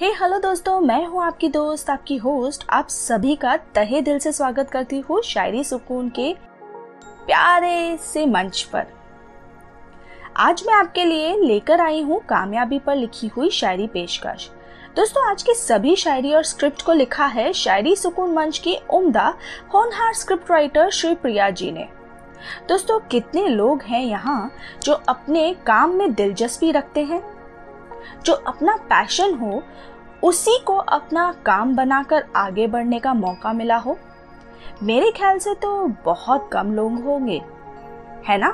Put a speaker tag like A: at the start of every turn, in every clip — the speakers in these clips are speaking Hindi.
A: हे hey, हेलो दोस्तों मैं हूँ आपकी दोस्त आपकी होस्ट आप सभी का तहे दिल से स्वागत करती हूँ शायरी सुकून के प्यारे से मंच पर। आज मैं आपके लिए लेकर आई हूँ कामयाबी पर लिखी हुई शायरी पेशकश। दोस्तों आज की सभी शायरी और स्क्रिप्ट को लिखा है शायरी सुकून मंच की उम्दा होनहार स्क्रिप्ट राइटर श्री प्रिया जी ने। दोस्तों कितने लोग हैं यहाँ जो अपने काम में दिलचस्पी रखते हैं? जो अपना पैशन हो, उसी को अपना काम बनाकर आगे बढ़ने का मौका मिला हो। मेरे ख्याल से तो बहुत कम लोग होंगे, है ना?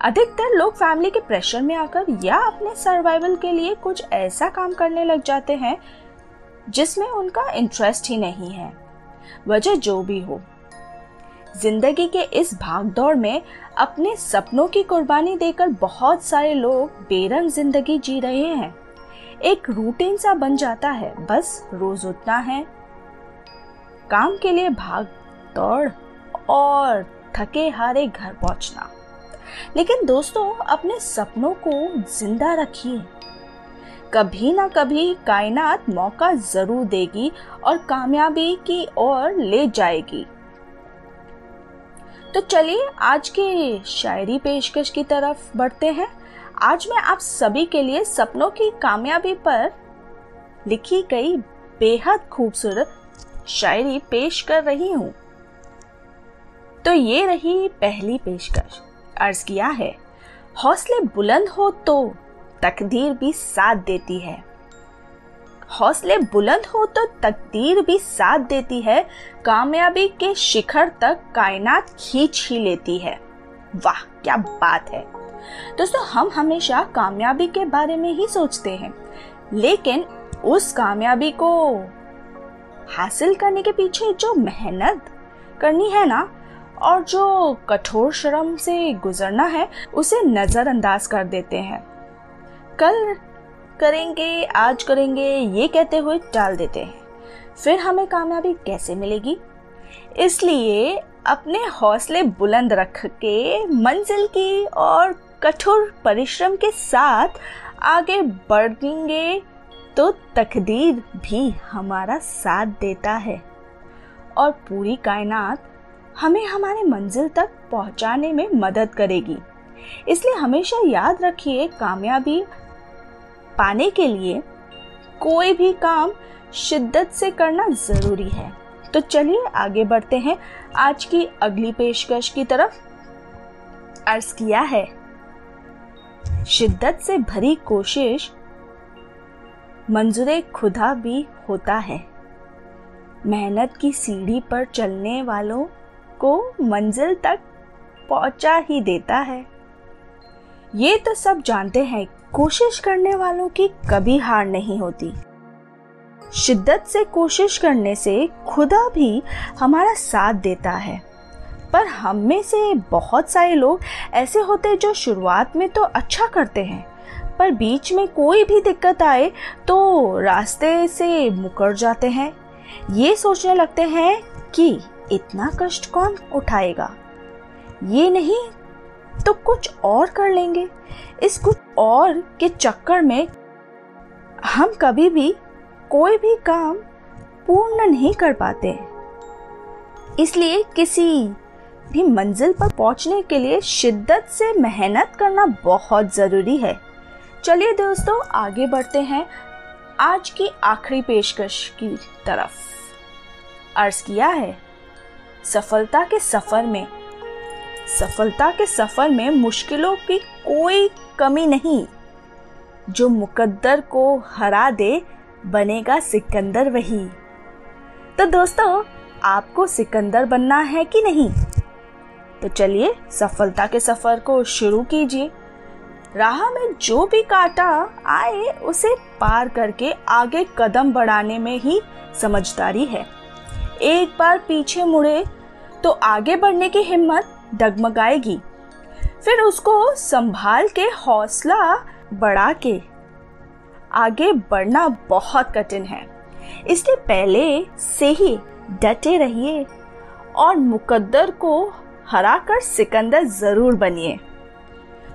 A: अधिकतर लोग फैमिली के प्रेशर में आकर या अपने सर्वाइवल के लिए कुछ ऐसा काम करने लग जाते हैं, जिसमें उनका इंटरेस्ट ही नहीं है, वजह जो भी हो। ज़िंदगी के इस भागदौड़ में अपने सपनों की कुर्बानी देकर बहुत सारे लोग बेरंग ज़िंदगी जी रहे हैं। एक रूटीन सा बन जाता है, बस रोज उठना है। काम के लिए भाग दौड़ और थके हारे घर पहुँचना। लेकिन दोस्तों, अपने सपनों को ज़िंदा रखिए। कभी ना कभी कायनात मौका ज़रूर देगी और कामयाबी की ओर ले जाएगी। तो चलिए आज के शायरी पेशकश की तरफ़ बढ़ते हैं। आज मैं आप सभी के लिए सपनों की कामयाबी पर लिखी गई बेहद खूबसूरत शायरी पेश कर रही हूँ। तो ये रही पहली पेशकश। अर्ज़ किया है, हौसले बुलंद हो तो तकदीर भी साथ देती है। हौसले बुलंद हो तो तकदीर भी साथ देती है, कामयाबी के शिखर तक कायनात खींच ही लेती है। वाह, क्या बात है। दोस्तों, हम हमेशा कामयाबी के बारे में ही सोचते हैं, लेकिन उस कामयाबी को हासिल करने के पीछे जो मेहनत करनी है ना, और जो कठोर श्रम से गुजरना है, उसे नजरअंदाज कर देते हैं। कल करेंगे, आज करेंगे, ये कहते हुए टाल देते हैं। फिर हमें कामयाबी कैसे मिलेगी? इसलिए अपने हौसले बुलंद रख के, मंजिल की और कठोर परिश्रम के साथ आगे बढ़ेंगे तो तकदीर भी हमारा साथ देता है। और पूरी कायनात हमें हमारे मंजिल तक पहुँचाने में मदद करेगी। इसलिए हमेशा याद रखिए, कामयाबी पाने के लिए कोई भी काम शिद्दत से करना ज़रूरी है। तो चलिए आगे बढ़ते हैं। आज की अगली पेशकश की तरफ़ अर्ज़ किया है। शिद्दत से भरी कोशिश मंजूर खुदा भी होता है। मेहनत की सीढ़ी पर चलने वालों को मंजिल तक पहुँचा ही देता है। ये तो सब जानते हैं, कोशिश करने वालों की कभी हार नहीं होती। शिद्दत से कोशिश करने से खुदा भी हमारा साथ देता है। पर हम में से बहुत सारे लोग ऐसे होते जो शुरुआत में तो अच्छा करते हैं, पर बीच में कोई भी दिक्कत आए तो रास्ते से मुकर जाते हैं। ये सोचने लगते हैं कि इतना कष्ट कौन उठाएगा? ये नहीं तो कुछ और कर लेंगे। इस कुछ और के चक्कर में हम कभी भी कोई भी काम पूर्ण नहीं कर पाते। इसलिए किसी भी मंजिल पर पहुँचने के लिए शिद्दत से मेहनत करना बहुत ज़रूरी है। चलिए दोस्तों, आगे बढ़ते हैं आज की आखिरी पेशकश की तरफ़। अर्ज़ किया है, सफलता के सफ़र में सफलता के सफ़र में मुश्किलों की कोई कमी नहीं। जो मुकद्दर को हरा दे, बनेगा सिकंदर वही। तो दोस्तों, आपको सिकंदर बनना है कि नहीं? तो चलिए, सफलता के सफ़र को शुरू कीजिए। राह में जो भी काटा आए, उसे पार करके आगे कदम बढ़ाने में ही समझदारी है। एक बार पीछे मुड़े तो आगे बढ़ने की हिम्मत डगमगाएगी। फिर उसको संभाल के हौसला बढ़ा के। आगे बढ़ना बहुत कठिन है। इसलिए पहले से ही डटे रहिए और मुकद्दर को हराकर सिकंदर ज़रूर बनिए।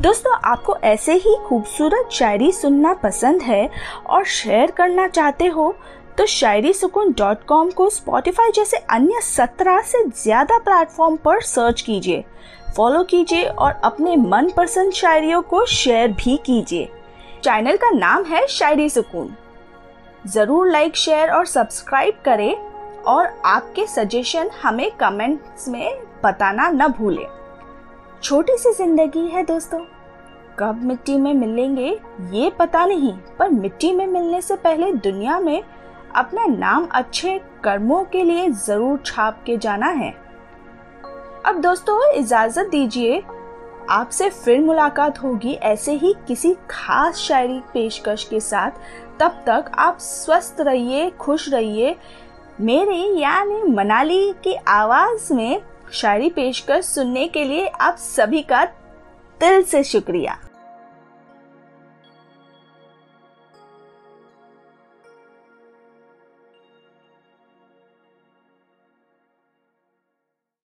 A: दोस्तों, आपको ऐसे ही खूबसूरत शायरी सुनना पसंद है और शेयर करना चाहते हो तो शायरी सुकून डॉट कॉम को स्पॉटिफाई जैसे अन्य सत्रह से ज़्यादा प्लेटफॉर्म पर सर्च कीजिए, फॉलो कीजिए और अपने मनपसंद शायरियों को शेयर भी कीजिए। चैनल का नाम है शायरी सुकून। ज़रूर लाइक, शेयर और सब्सक्राइब करें और आपके सजेशन हमें कमेंट्स में बताना न भूलें। छोटी सी ज़िंदगी है दोस्तों। कब मिट्टी में मिलेंगे ये पता नहीं, पर मिट्टी में मिलने से पहले दुनिया में अपना नाम अच्छे कर्मों के लिए ज़रूर छाप के जाना है। अब दोस्तों, इजाज़त दीजिए, आपसे फिर मुलाकात होगी ऐसे ही किसी खास शायरी पेशकश के साथ। तब तक आप स्वस्थ रहिए, खुश रहिए। मेरे यानी मनाली की आवाज़ में शायरी पेशकश सुनने के लिए आप सभी का दिल से शुक्रिया।